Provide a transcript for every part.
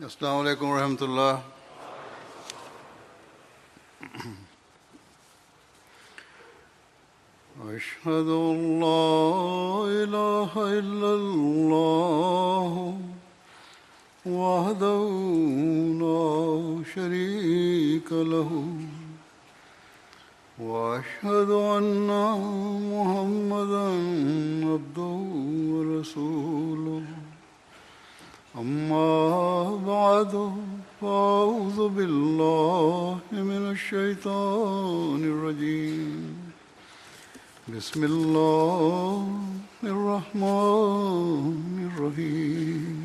السلام عليكم ورحمة الله. أشهد أن لا إله إلا الله وحده لا شريك له وأشهد أن محمدا عبده ورسوله. أما بعد فأعوذ بالله من الشيطان الرجيم بسم الله الرحمن الرحيم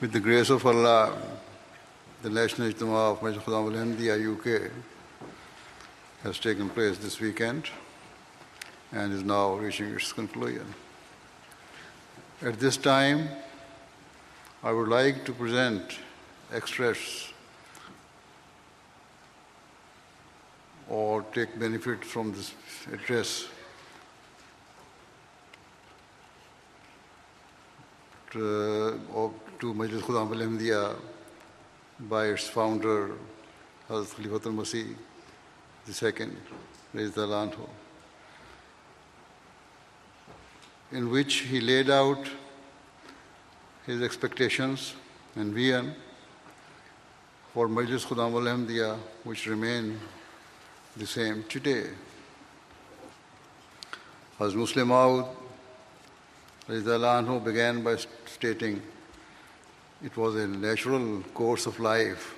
With the grace of Allah, the National Ijtima of Majlis Khudam al Ahmadiyya UK has taken place this weekend and is now reaching its conclusion. At this time, I would like to present extracts or take benefit from this address. To, of- to Majlis Khudam al Ahmadiyya by its founder, Hazrat Khalifatul Masih II, Raziallahu Anhu, in which he laid out his expectations and vision for Majlis Khudam al Ahmadiyya, which remain the same today. As Musleh Maud began by stating it was a natural course of life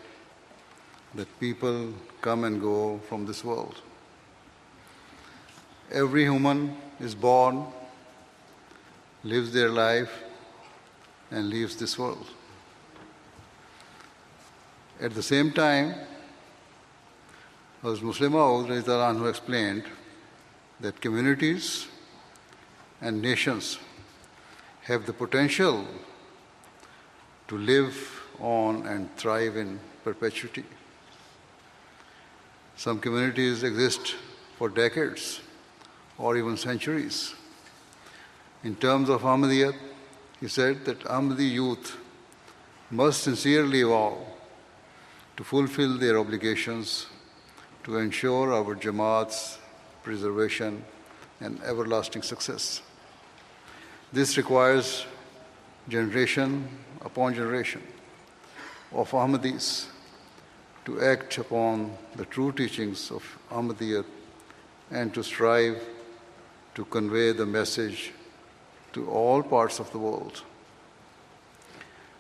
that people come and go from this world. Every human is born, lives their life, and leaves this world. At the same time, as Musleh Maud who explained that communities and nations have the potential to live on and thrive in perpetuity. Some communities exist for decades or even centuries. In terms of Ahmadiyyat, he said that Ahmadi youth must sincerely vow to fulfill their obligations to ensure our Jamaat's preservation and everlasting success. This requires generation upon generation of Ahmadis to act upon the true teachings of Ahmadiyyat and to strive to convey the message to all parts of the world.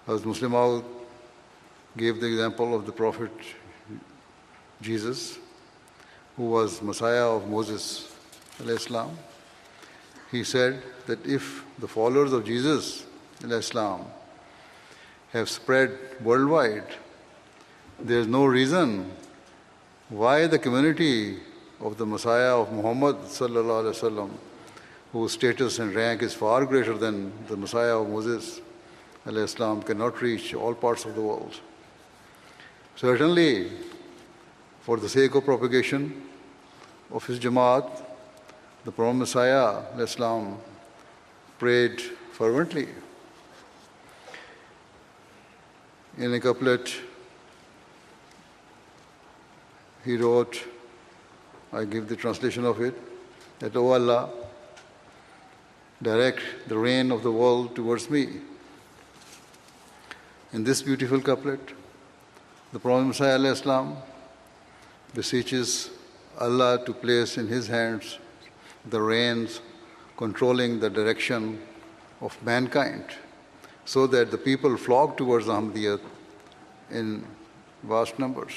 As Musleh Maud gave the example of the Prophet Jesus, who was Messiah of Moses, salam, he said that if the followers of Jesus Islam have spread worldwide, there is no reason why the community of the Messiah of Muhammad sallallahu alaihi wasallam, whose status and rank is far greater than the Messiah of Moses salam, cannot reach all parts of the world. Certainly, for the sake of propagation of his Jamaat, the Promised Messiah Islam prayed fervently. In a couplet, he wrote, I give the translation of it, that, O Allah, direct the rain of the world towards me. In this beautiful couplet, the Promised Messiah Islam beseeches Allah to place in his hands the reins controlling the direction of mankind so that the people flock towards Ahmadiyyat in vast numbers.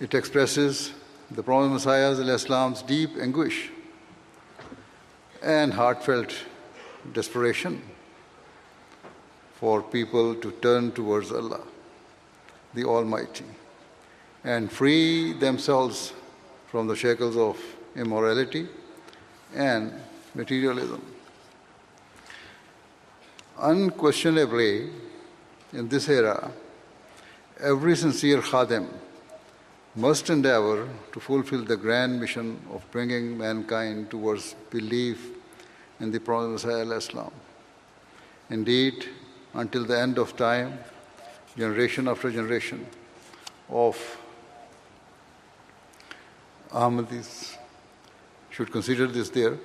It expresses the Promised Messiah's deep anguish and heartfelt desperation for people to turn towards Allah, the Almighty, and free themselves from the shackles of immorality and materialism. Unquestionably, in this era, every sincere khadim must endeavor to fulfill the grand mission of bringing mankind towards belief in the Prophet Islam. Indeed, until the end of time, generation after generation, of Ahmadis should consider this their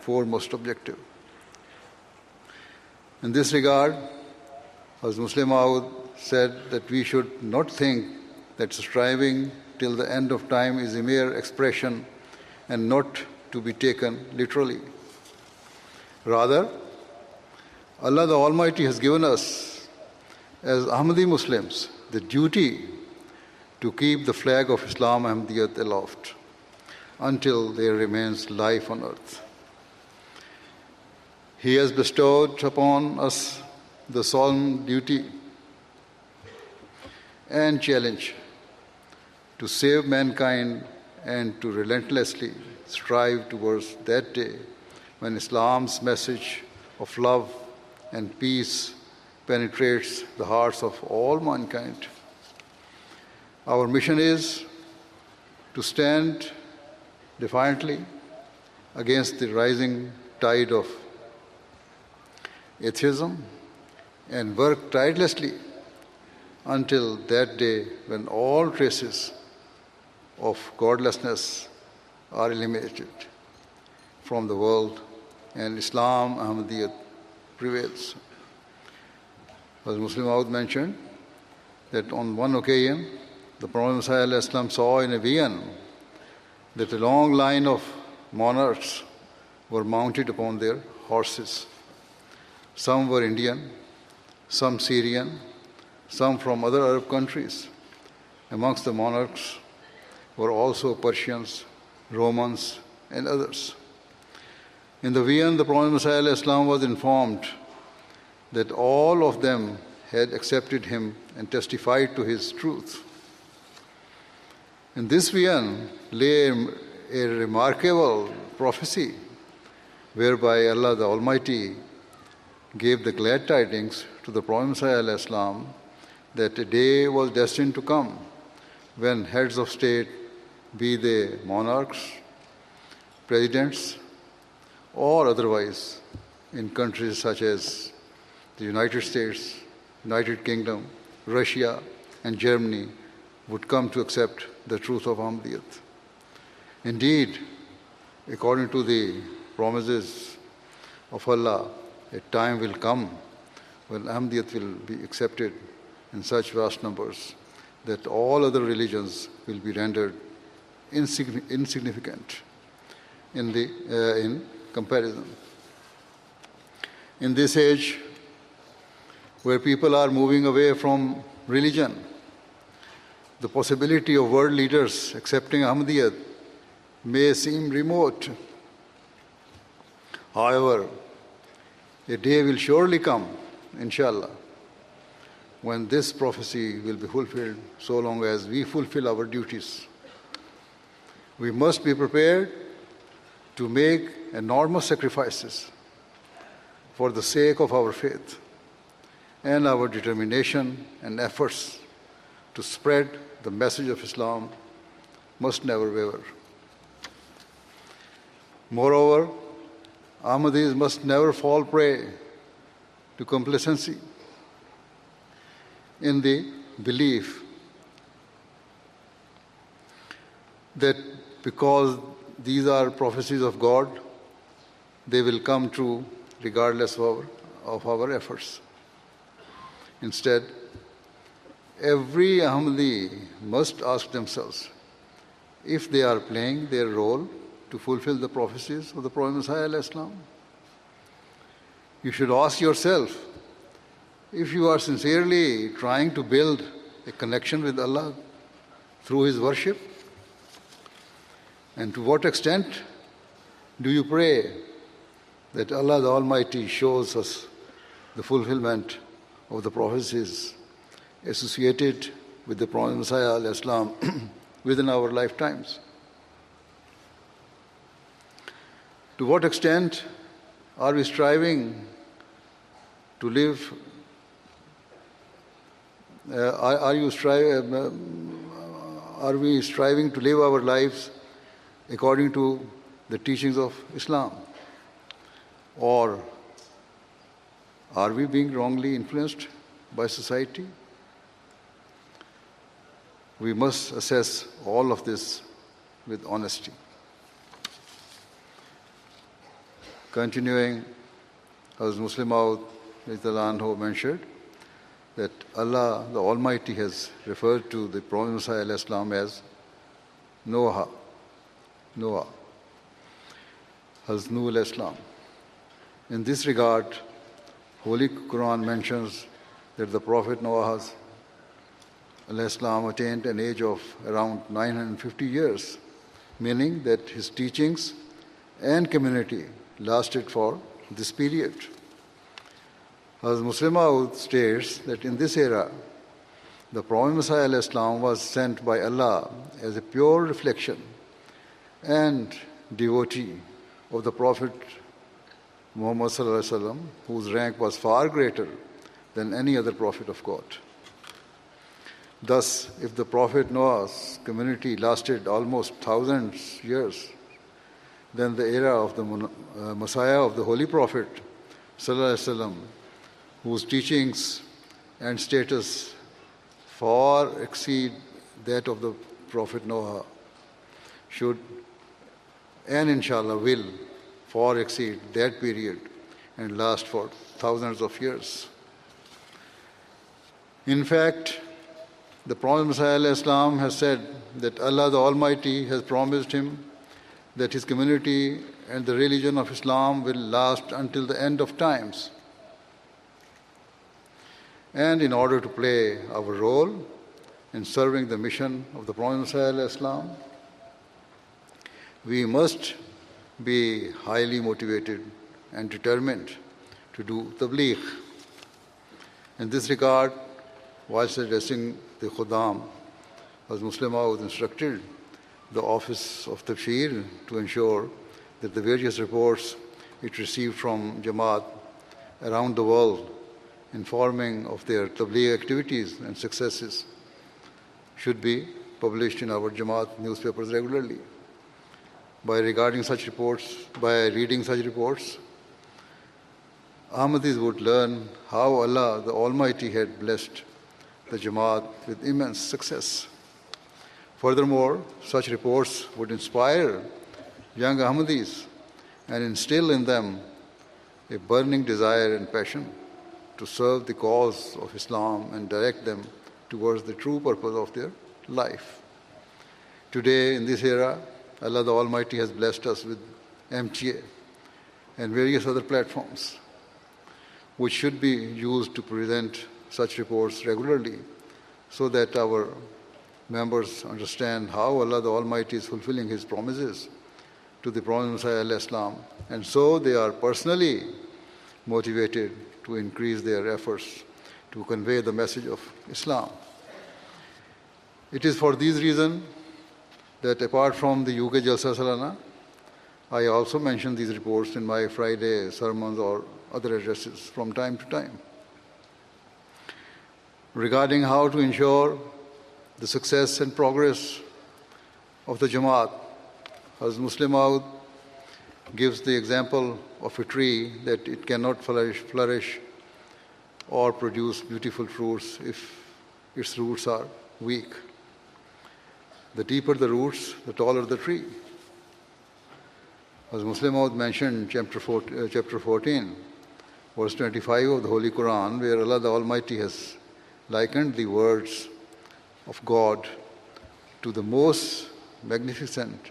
foremost objective. In this regard, as Musleh Maud said that we should not think that striving till the end of time is a mere expression and not to be taken literally. Rather, Allah the Almighty has given us, as Ahmadi Muslims, the duty to keep the flag of Islam Ahmadiyyat aloft until there remains life on earth. He has bestowed upon us the solemn duty and challenge to save mankind and to relentlessly strive towards that day when Islam's message of love and peace penetrates the hearts of all mankind. Our mission is to stand defiantly against the rising tide of atheism and work tirelessly until that day when all traces of godlessness are eliminated from the world and Islam, Ahmadiyyat prevails. As Musleh Maud mentioned, that on one occasion, the Promised Messiah saw in a vision that a long line of monarchs were mounted upon their horses. Some were Indian, some Syrian, some from other Arab countries. Amongst the monarchs were also Persians, Romans, and others. In the vision, the Promised Messiah Islam was informed that all of them had accepted him and testified to his truth. In this vision lay a remarkable prophecy whereby Allah the Almighty gave the glad tidings to the Promised Messiah Islam that a day was destined to come when heads of state, be they monarchs, presidents, or otherwise, in countries such as the United States, United Kingdom, Russia, and Germany, would come to accept the truth of Ahmadiyyat. Indeed, according to the promises of Allah, a time will come when Ahmadiyyat will be accepted in such vast numbers that all other religions will be rendered insignificant in, the, uh, in comparison. In this age, where people are moving away from religion, the possibility of world leaders accepting Ahmadiyyat may seem remote. However, a day will surely come, inshallah, when this prophecy will be fulfilled so long as we fulfill our duties. We must be prepared to make enormous sacrifices for the sake of our faith and our determination and efforts to spread the message of Islam must never waver. Moreover, Ahmadis must never fall prey to complacency in the belief that because these are prophecies of God, they will come true regardless of our, of our efforts. Instead, every Ahmadi must ask themselves if they are playing their role to fulfill the prophecies of the Promised Messiah Islam. You should ask yourself if you are sincerely trying to build a connection with Allah through His worship, and to what extent do you pray that Allah the Almighty shows us the fulfillment of the prophecies associated with the Promised Messiah Islam within our lifetimes. To what extent are we striving to live? Uh, are, are, you stri- uh, are we striving to live our lives according to the teachings of Islam? Or Are we being wrongly influenced by society? We must assess all of this with honesty. Continuing, as Musleh Maud mentioned, that Allah the Almighty has referred to the Promised Messiah Islam as Noah. Noah. Haznul Islam. In this regard, Holy Quran mentions that the Prophet Noah Islam attained an age of around 950 years, meaning that his teachings and community lasted for this period. As Muslim states that in this era, the Promised Messiah Islam was sent by Allah as a pure reflection and devotee of the Prophet Muhammad وسلم, whose rank was far greater than any other prophet of God. Thus, if the Prophet Noah's community lasted almost thousands years, then the era of the uh, Messiah of the Holy Prophet, وسلم, whose teachings and status far exceed that of the Prophet Noah, should and inshallah will far exceed that period and last for thousands of years. In fact, the Promised Messiah Islam has said that Allah the Almighty has promised him that his community and the religion of Islam will last until the end of times. And in order to play our role in serving the mission of the Promised Messiah Islam, we must be highly motivated and determined to do tabligh. In this regard, whilst addressing the Khudam, as Muslima was instructed the office of Tabshir to ensure that the various reports it received from Jamaat around the world informing of their tabligh activities and successes should be published in our Jamaat newspapers regularly by regarding such reports, by reading such reports, Ahmadis would learn how Allah the Almighty had blessed the Jamaat with immense success. Furthermore, such reports would inspire young Ahmadis and instill in them a burning desire and passion to serve the cause of Islam and direct them towards the true purpose of their life. Today, in this era, Allah the Almighty has blessed us with MTA and various other platforms, which should be used to present such reports regularly so that our members understand how Allah the Almighty is fulfilling His promises to the Promised Messiah Islam, and so they are personally motivated to increase their efforts to convey the message of Islam. It is for these reasons that apart from the UK Jalsa Salana, I also mention these reports in my Friday sermons or other addresses from time to time. Regarding how to ensure the success and progress of the Jamaat, as Musleh Maud gives the example of a tree that it cannot flourish, flourish or produce beautiful fruits if its roots are weak. The deeper the roots, the taller the tree. As Musleh Maud mentioned chapter, 14, uh, chapter 14, verse 25 of the Holy Quran, where Allah the Almighty has likened the words of God to the most magnificent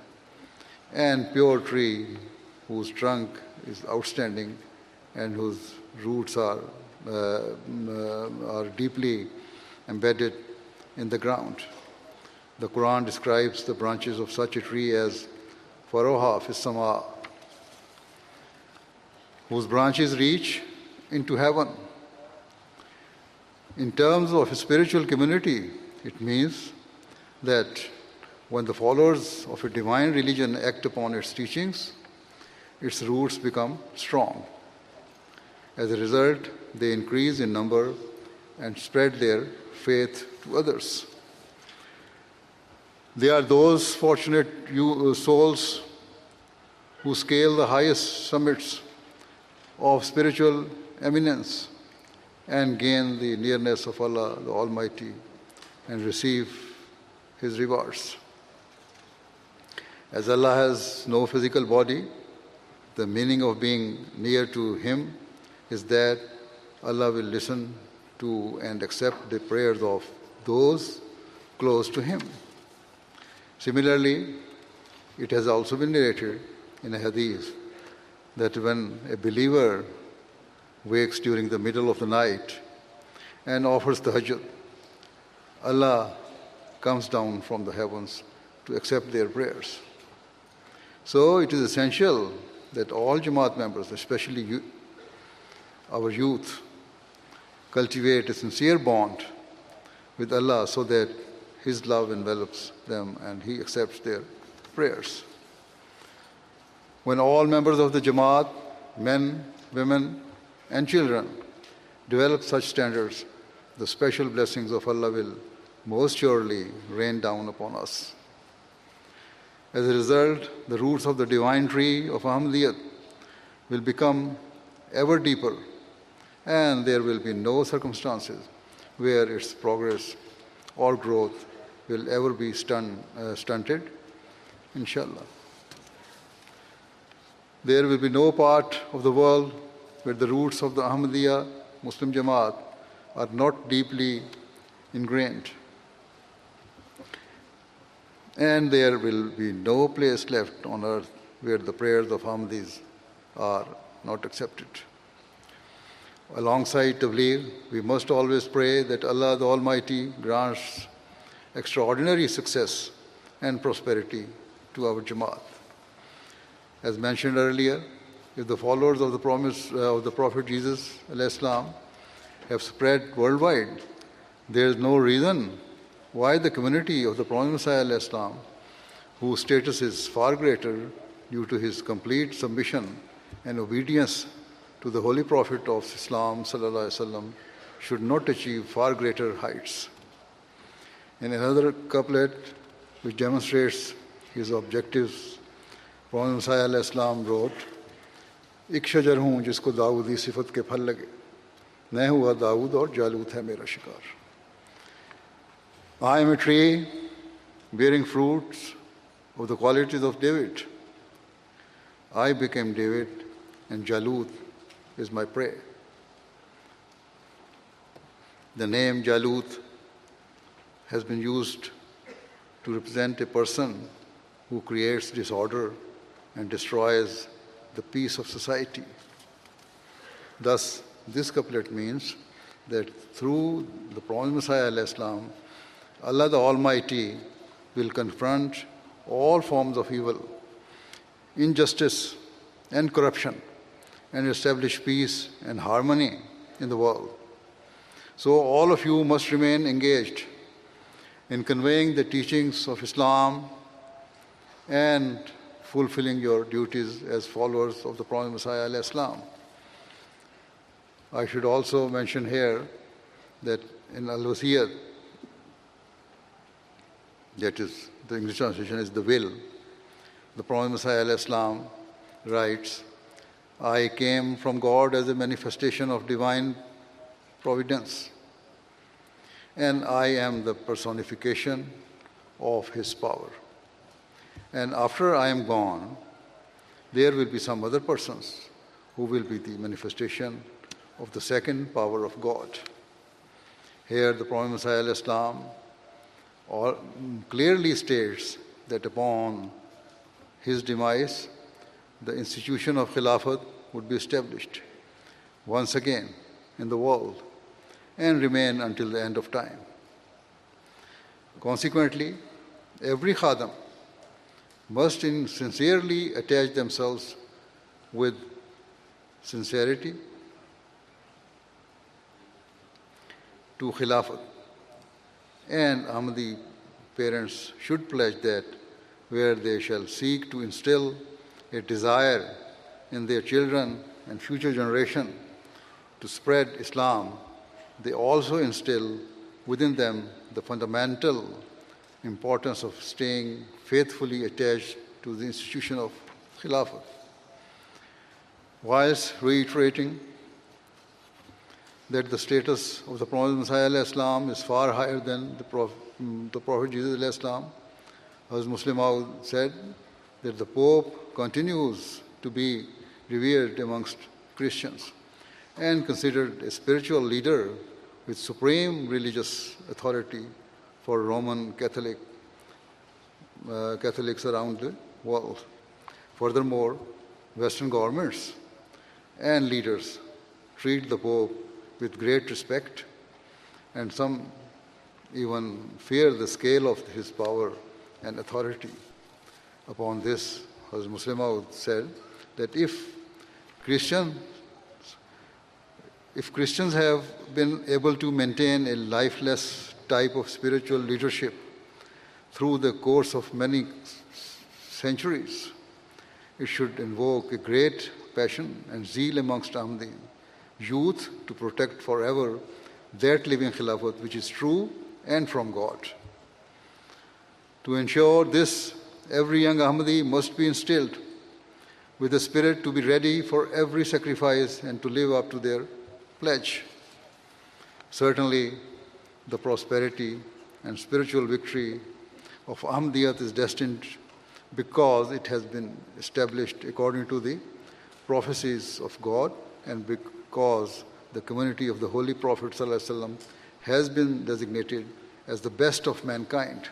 and pure tree whose trunk is outstanding and whose roots are, uh, uh, are deeply embedded in the ground. The Quran describes the branches of such a tree as faroha fisama, whose branches reach into heaven. In terms of a spiritual community, it means that when the followers of a divine religion act upon its teachings, its roots become strong. As a result, they increase in number and spread their faith to others. They are those fortunate uh, souls who scale the highest summits of spiritual eminence and gain the nearness of Allah the Almighty and receive His rewards. As Allah has no physical body, the meaning of being near to Him is that Allah will listen to and accept the prayers of those close to Him. Similarly, it has also been narrated in a hadith that when a believer wakes during the middle of the night and offers the tahajjud, Allah comes down from the heavens to accept their prayers. So it is essential that all Jamaat members, especially you, our youth, cultivate a sincere bond with Allah so that His love envelops them and He accepts their prayers. When all members of the Jamaat, men, women, and children develop such standards, the special blessings of Allah will most surely rain down upon us. As a result, the roots of the divine tree of Ahmadiyat will become ever deeper, and there will be no circumstances where its progress or growth will ever be stun, uh, stunted, inshallah. There will be no part of the world where the roots of the Ahmadiyya Muslim Jamaat are not deeply ingrained. And there will be no place left on earth where the prayers of Ahmadis are not accepted. Alongside Tabligh, we must always pray that Allah the Almighty grants extraordinary success and prosperity to our Jamaat. As mentioned earlier, if the followers of the promise uh, of the Prophet Jesus Islam have spread worldwide, there is no reason why the community of the Promised Messiah Islam, whose status is far greater due to his complete submission and obedience to the Holy Prophet of Islam, should not achieve far greater heights. In another couplet which demonstrates his objectives. Promised Messiah Islam wrote, एक शजर हूँ जिसको दाऊदी सिफत के फल लगे मैं हुआ दाऊद और जालूत है मेरा शिकार I am bearing fruits of the qualities of David. I became David, and Jalut is my prey. The name Jalut has been used to represent a person who creates disorder and destroys the peace of society. Thus, this couplet means that through the Promised Messiah Islam, Allah the Almighty will confront all forms of evil, injustice, and corruption, and establish peace and harmony in the world. So, all of you must remain engaged in conveying the teachings of Islam and fulfilling your duties as followers of the Promised Messiah. Islam. I should also mention here that in Al Wasiyat, that is, the English translation is the will. The Promised Messiah Islam writes, I came from God as a manifestation of divine providence, and I am the personification of His power. And after I am gone, there will be some other persons who will be the manifestation of the second power of God. Here, the Promised Messiah Islam or clearly states that upon his demise, the institution of Khilafat would be established once again in the world and remain until the end of time. Consequently, every Khadam must sincerely attach themselves with sincerity to Khilafat and Ahmadi parents should pledge that where they shall seek to instill a desire in their children and future generation to spread Islam, they also instill within them the fundamental importance of staying faithfully attached to the institution of Khilafat. Whilst reiterating that the status of the Promised Messiah is far higher than the Prophet, mm, the Prophet Jesus Islam. As Muslim said that the Pope continues to be revered amongst Christians and considered a spiritual leader with supreme religious authority for Roman Catholic uh, Catholics around the world. Furthermore, Western governments and leaders treat the Pope with great respect, and some even fear the scale of his power and authority. Upon this, as Muslim said that if Christians if Christians have been able to maintain a lifeless type of spiritual leadership through the course of many centuries, it should invoke a great passion and zeal amongst Ahmadi youth to protect forever that living Khilafat which is true and from God. To ensure this, every young Ahmadi must be instilled with the spirit to be ready for every sacrifice and to live up to their pledge. Certainly, the prosperity and spiritual victory of Ahmadiyat is destined because it has been established according to the prophecies of God and because the community of the Holy Prophet ﷺ has been designated as the best of mankind.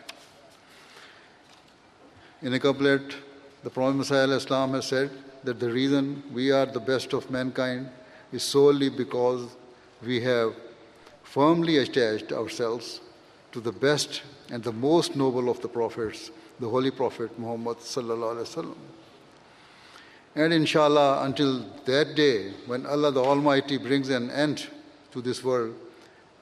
In a couplet, the Promised Messiah has said that the reason we are the best of mankind is solely because we have firmly attached ourselves to the best and the most noble of the prophets, the Holy Prophet Muhammad sallallahu alaihi wasallam. And inshallah, until that day when Allah the Almighty brings an end to this world,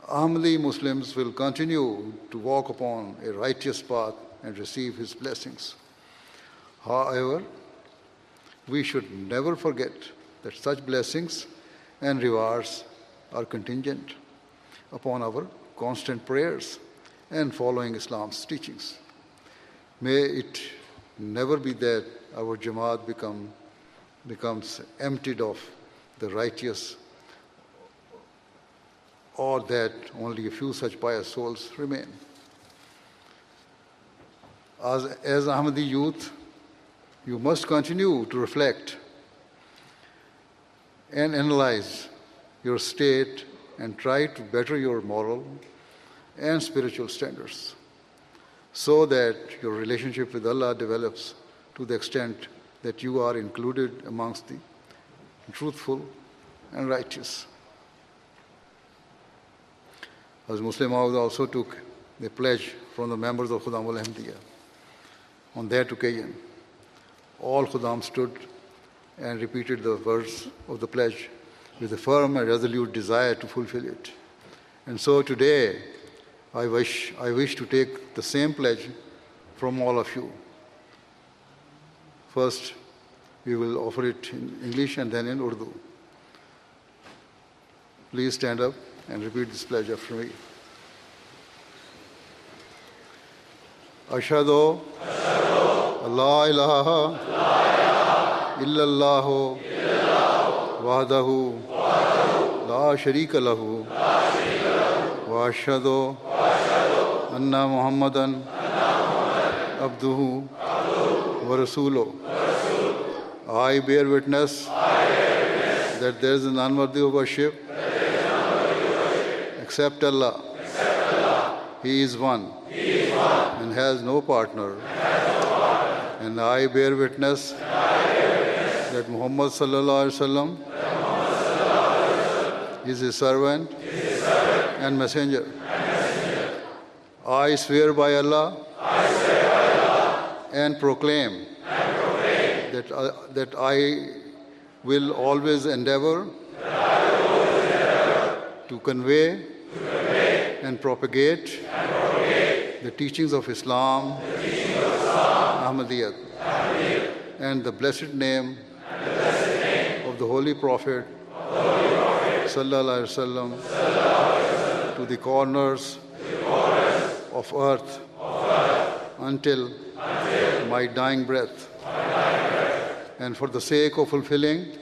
Ahmadi Muslims will continue to walk upon a righteous path and receive His blessings. However, we should never forget that such blessings and rewards are contingent upon our constant prayers and following Islam's teachings. May it never be that our Jamaat become, becomes emptied of the righteous or that only a few such pious souls remain. As, as Ahmadi youth, you must continue to reflect and analyze your state and try to better your moral and spiritual standards so that your relationship with Allah develops to the extent that you are included amongst the truthful and righteous. As Musleh Maud also took the pledge from the members of Khudam al. On that occasion, all Khudam stood and repeated the words of the pledge with a firm and resolute desire to fulfill it. And so today, I wish, I wish to take the same pledge from all of you. First, we will offer it in English and then in Urdu. Please stand up and repeat this pledge after me. Ashhadu Allah اللہ وحدہ لا شریک لہ واشد انا محمد ابدہ و رسول I bear witness that there is none worthy of worship except Allah he is one and has no partner and I bear witness that Muhammad sallallahu alaihi wasallam is his servant, and messenger. I swear by Allah, and proclaim, that, uh, that I will always endeavor, to, convey and propagate, the teachings of Islam, Ahmadiyyat, and the blessed name of the Holy Prophet, Sallallahu Alaihi Wasallam, to the corners, of earth, until, my dying breath. And for the sake of fulfilling,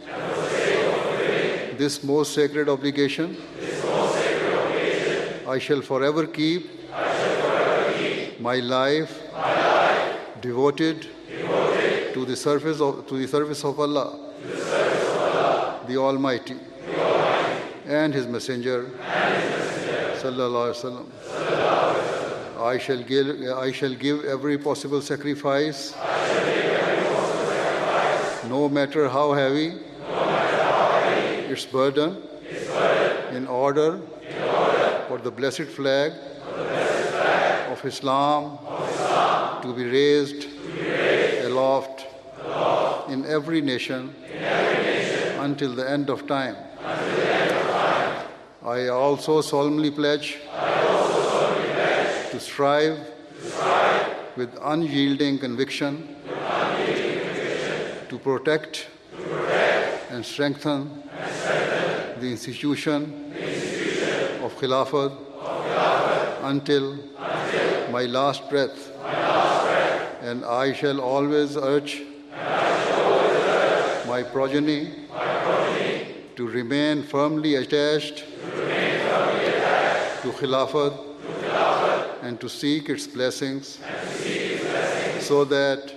this most sacred obligation, I shall forever keep my life devoted to the service of, to the service of Allah, the Almighty, and His Messenger, Sallallahu Alaihi Wasallam. I shall give, I shall give every possible sacrifice, no matter how heavy its burden, in order for the blessed flag of Islam to be raised aloft in every nation until the end of time. I also solemnly pledge to strive with unyielding conviction to protect and strengthen the institution of Khilafat until my last breath. And I shall always urge my progeny remain firmly attached to Khilafat and to seek its blessings so that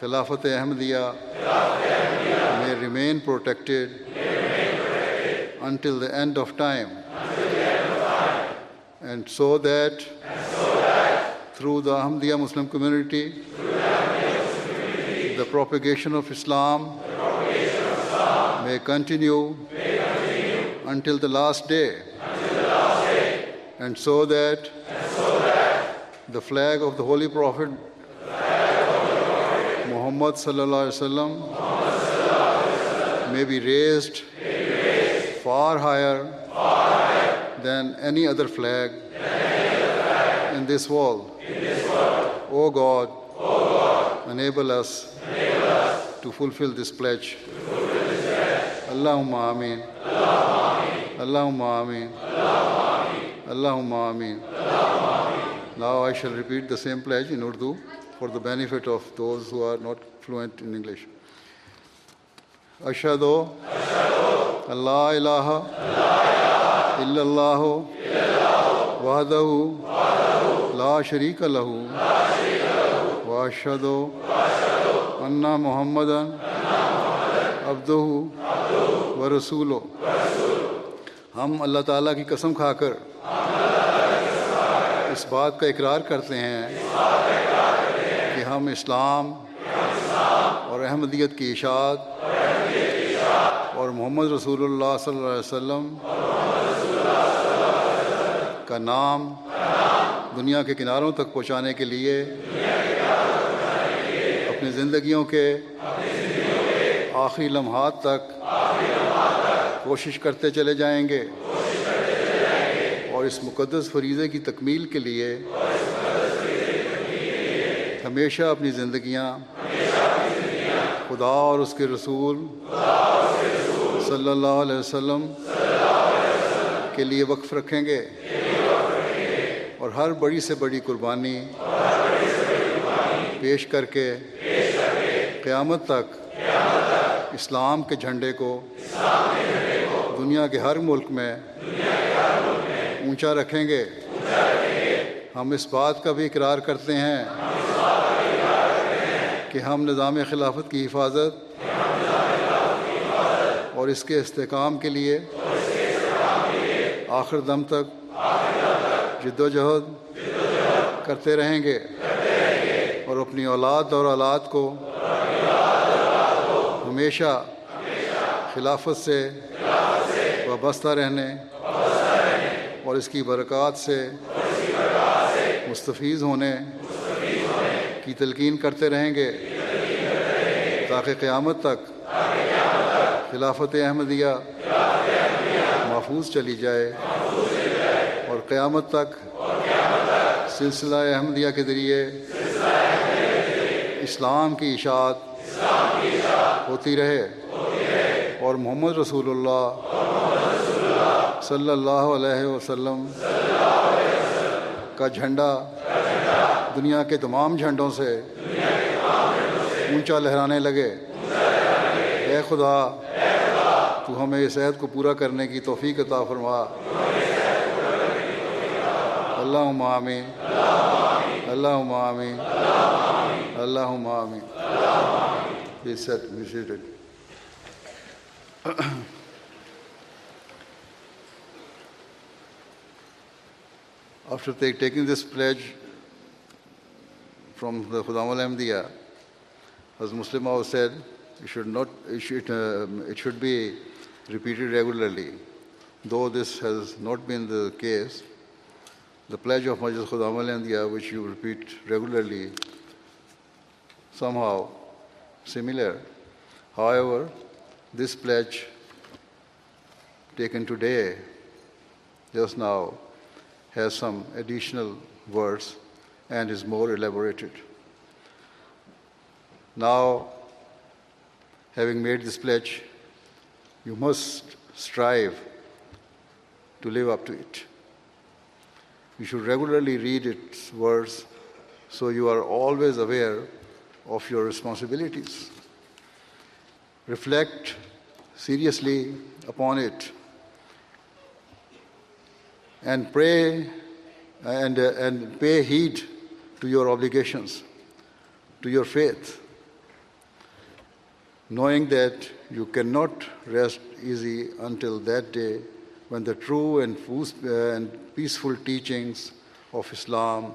Khilafat Ahmadiyya may remain protected until the end of time. And so that through the Ahmadiyya Muslim community, the propagation of Islam may continue until the last day. And so that the flag of the Holy Prophet Muhammad sallallahu wasallam may be raised far higher than any other flag in this world. O God, enable us to fulfill this pledge. Allahumma ameen. Allahumma ameen. Allahumma ameen. Now I shall repeat the same pledge in Urdu for the benefit of those who are not fluent in English. و رسول و ہم اللہ تعالیٰ کی قسم کھا کر اس بات کا اقرار کرتے ہیں کہ ہم اسلام اور احمدیت کی اشاعت اور محمد رسول اللہ صلی اللہ علیہ وسلم کا نام دنیا کے کناروں تک پہنچانے کے لیے، اپنی زندگیوں کے آخری لمحات تک کوشش کرتے چلے جائیں گے اور اس مقدس فریضے کی تکمیل کے لیے ہمیشہ اپنی زندگیاں خدا اور اس کے رسول صلی اللہ علیہ وسلم کے لیے وقف رکھیں گے اور ہر بڑی سے بڑی قربانی پیش کر کے قیامت تک اسلام کے جھنڈے کو، دنیا کے ہر ملک میں اونچا رکھیں گے۔ ہم اس بات کا بھی اقرار کرتے ہیں کہ ہم نظام خلافت کی حفاظت اور اس کے استحکام کے لیے آخر دم تک جد و جہد کرتے رہیں گے اور اپنی اولاد اور اولاد کو ہمیشہ خلافت سے وابستہ رہنے اور اس کی برکات سے مستفیض ہونے کی تلقین کرتے رہیں گے تاکہ قیامت تک خلافت احمدیہ محفوظ چلی جائے اور قیامت تک سلسلہ احمدیہ کے ذریعے اسلام کی اشاعت ہوتی رہے۔ اور محمد رسول اللہ صلی اللہ علیہ وسلم کا جھنڈا دنیا کے تمام جھنڈوں سے اونچا لہرانے لگے۔ اے خدا، تو ہمیں اس عید کو پورا کرنے کی توفیق عطا فرما۔ اللہ عامین اللہ عامین اللہ عامین He said, he said After take, taking this pledge from the Khudam Ahmadiyya, as Muslim said, it should, not, it, should, uh, it should be repeated regularly. Though this has not been the case, the pledge of Majlis Khudam Ahmadiyya, which you repeat regularly, somehow similar. However, this pledge taken today, just now, has some additional words and is more elaborated. Now, having made this pledge, you must strive to live up to it. You should regularly read its words so you are always aware of your responsibilities. Reflect seriously upon it and pray and, uh, and pay heed to your obligations, to your faith, knowing that you cannot rest easy until that day when the true and, uh, and peaceful teachings of Islam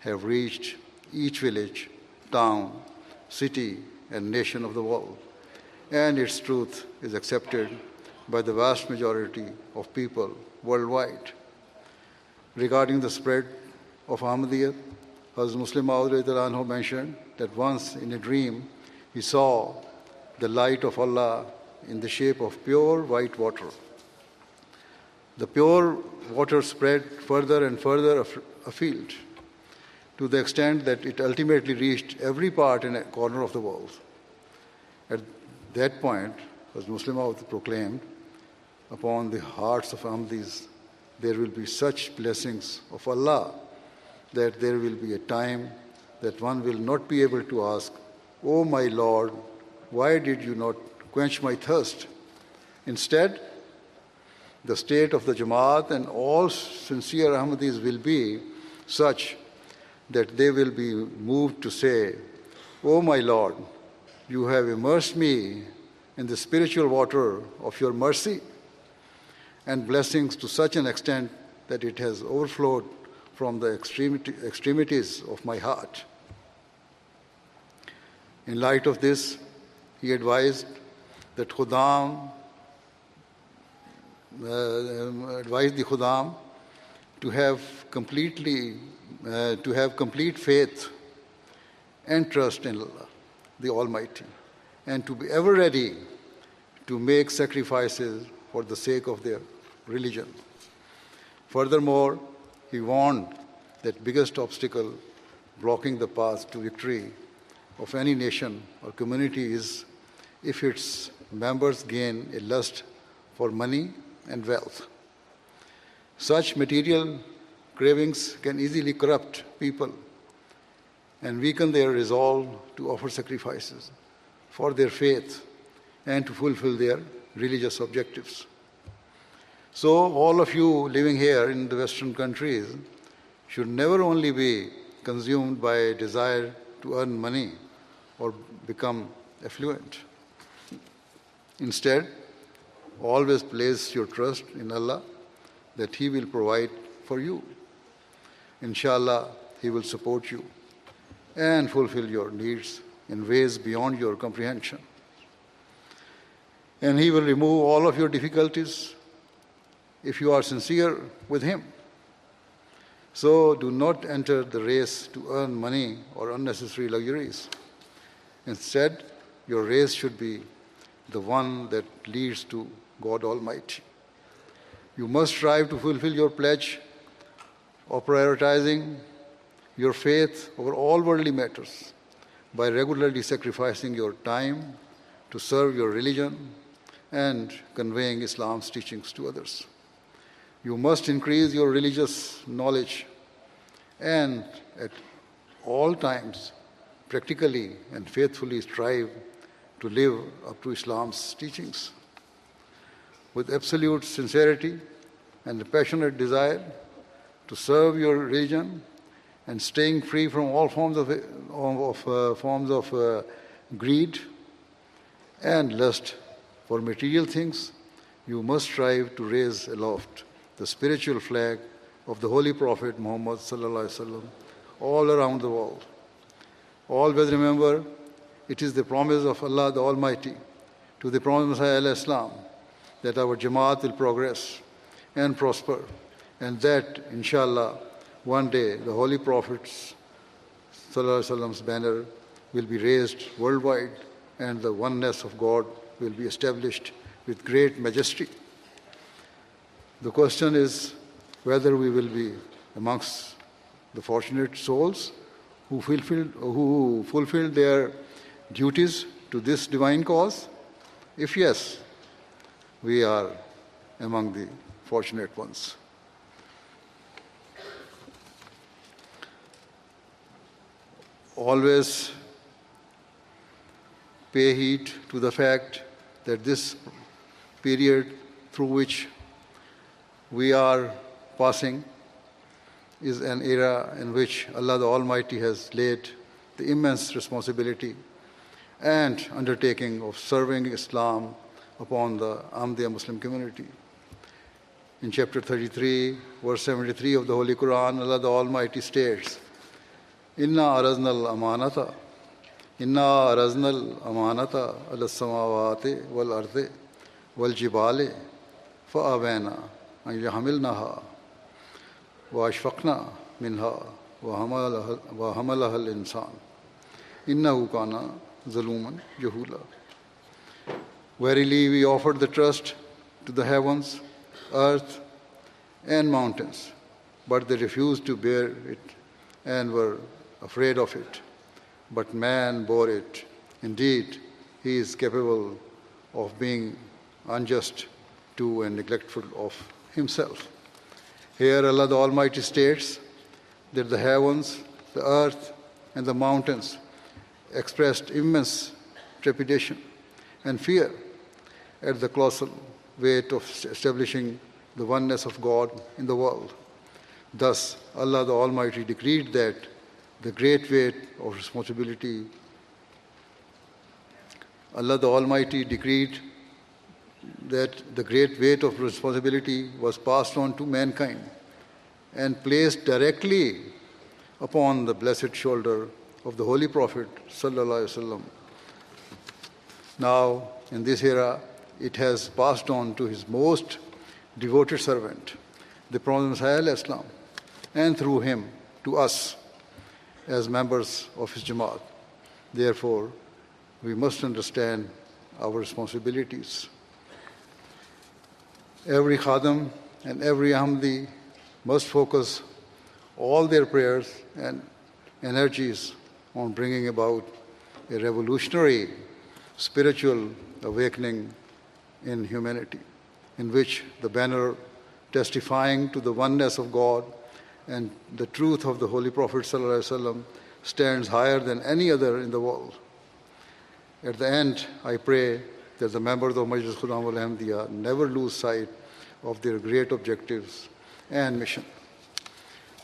have reached each village, town, city, and nation of the world, and its truth is accepted by the vast majority of people worldwide. Regarding the spread of Ahmadiyya, as Musleh Maud mentioned that once in a dream he saw the light of Allah in the shape of pure white water. The pure water spread further and further afield to the extent that it ultimately reached every part and corner of the world. At that point, as Muslim proclaimed, upon the hearts of Ahmadis there will be such blessings of Allah that there will be a time that one will not be able to ask, Oh my Lord, why did you not quench my thirst? Instead, the state of the Jamaat and all sincere Ahmadis will be such that they will be moved to say, Oh my Lord, you have immersed me in the spiritual water of your mercy and blessings to such an extent that it has overflowed from the extremities of my heart. In light of this, he advised that Khudam, uh, advised the Khudam to have completely, uh, to have complete faith and trust in Allah, the Almighty, and to be ever ready to make sacrifices for the sake of their religion. Furthermore, he warned that biggest obstacle blocking the path to victory of any nation or community is if its members gain a lust for money and wealth. Such material cravings can easily corrupt people and weaken their resolve to offer sacrifices for their faith and to fulfill their religious objectives. So, all of you living here in the Western countries should never only be consumed by a desire to earn money or become affluent. Instead, always place your trust in Allah that He will provide for you. Inshallah, He will support you and fulfill your needs in ways beyond your comprehension. And He will remove all of your difficulties if you are sincere with Him. So do not enter the race to earn money or unnecessary luxuries. Instead, your race should be the one that leads to God Almighty. You must strive to fulfill your pledge of prioritizing your faith over all worldly matters by regularly sacrificing your time to serve your religion and conveying Islam's teachings to others. You must increase your religious knowledge and at all times practically and faithfully strive to live up to Islam's teachings. With absolute sincerity and a passionate desire to serve your religion and staying free from all forms of, of uh, forms of uh, greed and lust for material things, you must strive to raise aloft the spiritual flag of the Holy Prophet Muhammad sallam, all around the world. Always remember, it is the promise of Allah the Almighty to the Promised Messiah Islam that our Jamaat will progress and prosper, and that, inshallah, one day the Holy Prophet's banner will be raised worldwide and the oneness of God will be established with great majesty. The question is whether we will be amongst the fortunate souls who fulfilled, who fulfilled their duties to this divine cause. If yes, we are among the fortunate ones. Always pay heed to the fact that this period through which we are passing is an era in which Allah the Almighty has laid the immense responsibility and undertaking of serving Islam upon the Ahmadiyya Muslim community. In chapter 33, verse 73 of the Holy Quran, Allah the Almighty states, Inna araznal amanata, Inna araznal amanata ala samawati wal ardi wal jibali fa'abena an yahmilnaha wa ashfaqna minha wa hamalaha al-insan. Innahu kana zaluman jahula. Verily, we offered the trust to the heavens, earth, and mountains, but they refused to bear it and were afraid of it. But man bore it. Indeed, he is capable of being unjust to and neglectful of himself. Here, Allah the Almighty states that the heavens, the earth, and the mountains expressed immense trepidation and fear at the colossal weight of establishing the oneness of God in the world. Thus, Allah the Almighty decreed that the great weight of responsibility, Allah the Almighty decreed that the great weight of responsibility was passed on to mankind and placed directly upon the blessed shoulder of the Holy Prophet. Now, in this era, it has passed on to his most devoted servant, the Promised Messiah and through him to us as members of his Jamaat. Therefore, we must understand our responsibilities. Every Khadim and every Ahmadi must focus all their prayers and energies on bringing about a revolutionary spiritual awakening in humanity, in which the banner testifying to the oneness of God and the truth of the Holy Prophet ﷺ stands higher than any other in the world. At the end, I pray that the members of Majlis Khudam al Ahmadiyya never lose sight of their great objectives and mission.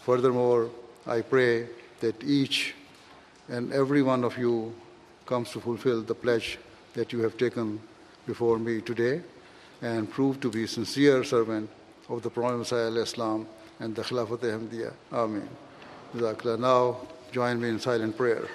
Furthermore, I pray that each and every one of you comes to fulfill the pledge that you have taken before me today and prove to be sincere servant of the Prophet Islam and the Khilafat Ahmadiyya. Ameen. Now join me in silent prayer.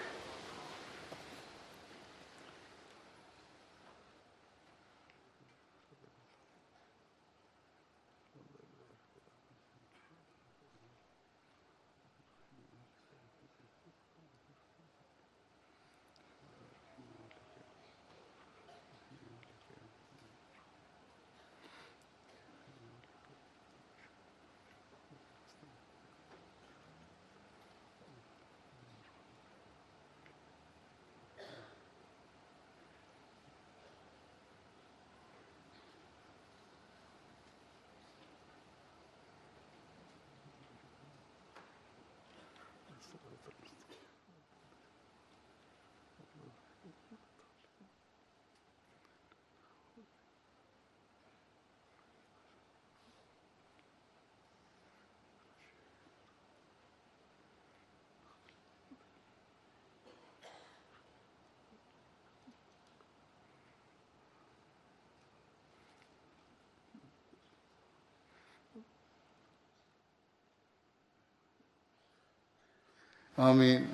Ameen.